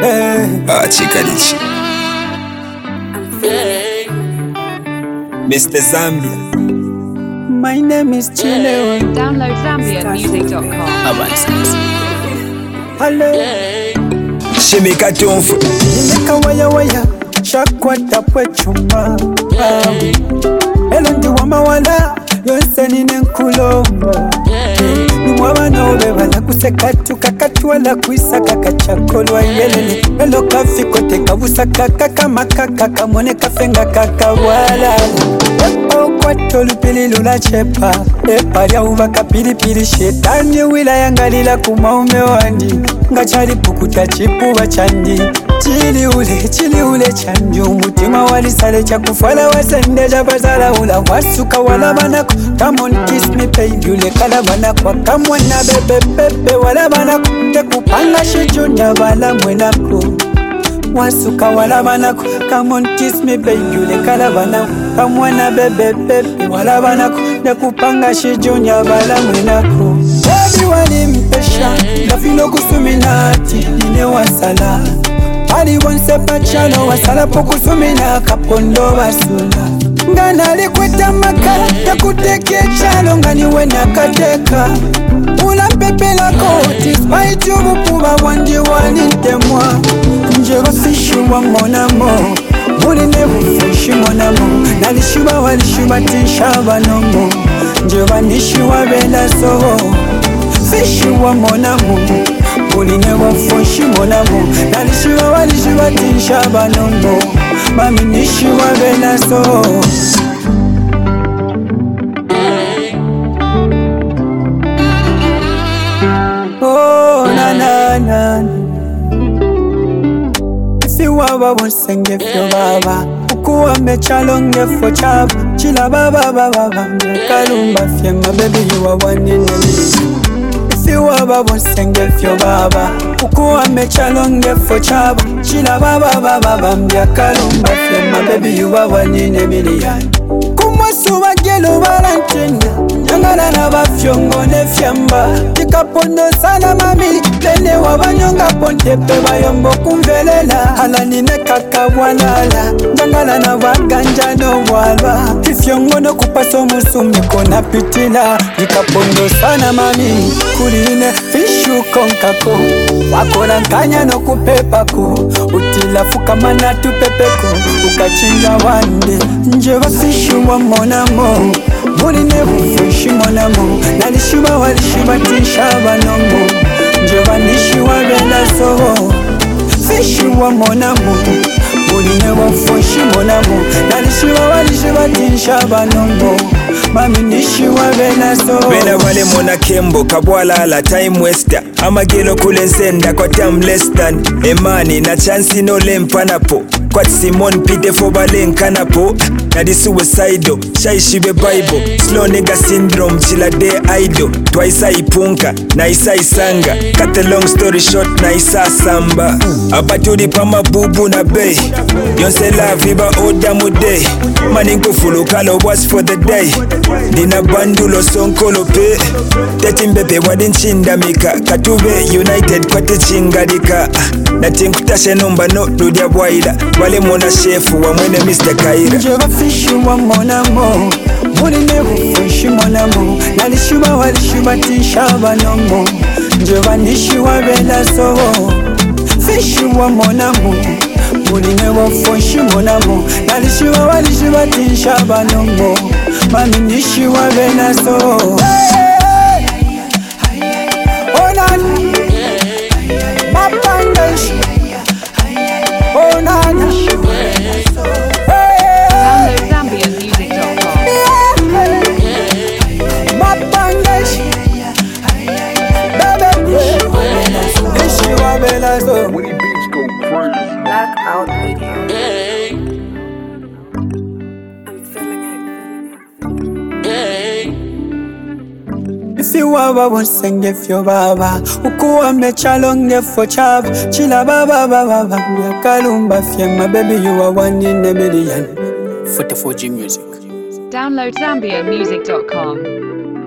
Eh, Achika Mr. Zambia My name is Chilewe. Shimika tumfu. Shimika waya waya. Shakwata pwe chuma. Ah. Elo ndi wama Yose nine nkulomba kose katu kakatwala kuisa kakachakolwa yelele melo kafikote kabusaka kakamakaka kamone kafenga kakawalala epa lulachepa uva kapilipili shetani wila yangalila kumaume wandi ngachalipukuta chipuva chandi chili ule chili ule chanjo mutima wali sale chakufala wasende chapazala ula wasuka walavanako kamon kismi peivyule kalavanako akamwena bebebebe walavanako tekupanga shijunda valamwenako wasuka walavanako kamon kismi peivyule kalavanako kamwena bebebebe walavanako tekupanga shijunya valamwenako ebi walimpesha ndafinokusuminati ine wasala ali wonse pachano wasala pokusumina kapondo wasula nga nalikweta maka takuteka echalo nga niwe nakateka ulampepelako tispaiti obukuba wandiwani ntemwa njerosishiwamonamo mulinde bufishimonamo nalishiwa walishiwa tishabanomo njebandishiwa belasoo sishiwamonamo olinga ofushi molamu nalishiwa walishi batisha balongo benaso oh, siwaba busenge fyo baba ukuwamba ekyalo ngefo kyabo kilaba babababa kalumba fyenga bebiyiwa bwanene babosenge fyo baba ukuwamechalonge fo chabo chila baba baba bambya kalumba fyo mabebi yuba wanyine miliyani kumwesuba lubalantenga nyangana na bafyongo nefyamba tikapondo sala mami tene wabanyonga pontepe bayombo kumvelela alani nekaka bwalala nyangana na baganja nobwalwa ifyongo nokupasa omusumiko napitila tikapondo sala mami kuline fishukonkako wakola nkanya nokupepako utilafukamana tupepeko ukachinga wande njeba fishu wamonamo mulina vufishi mwanamo nalishiba walishibatisha vanomo njevanishiwavelasoho fishi wa mwanamo mulina vufishi mwanamo nalishiba walishibatisha vanomo bena wale mona kembo kabwalala time wester amagelo kule nzenda kwa tam emani na chansi nolempanapo kwati simon pitefo balenkanapo nadi suwesaido shaishibe bible slonega syndrome chilade aido twaisaipunka naisaisanga katelong the long story short naisasamba apatulipa mabubu na bei yonse laviba odamude maningufulukalo was for the day ndina bandu losonkolo pe tatimbepe wadintchindamika katube united kwatichingalika natinkutashe numba no ludya bwaila wale mona shefu wa mwene mr kaira Fish you one more number. mulime nalishiwa benaso go crazy. Blackout Media. Hey. I'm feeling it. Hey. Si waba wonsenge fyo baba ukuwa mechalonge fo chab chila baba baba baba kalumba fyema baby you are one in a 1000000 4 44G music download zambiamusic.com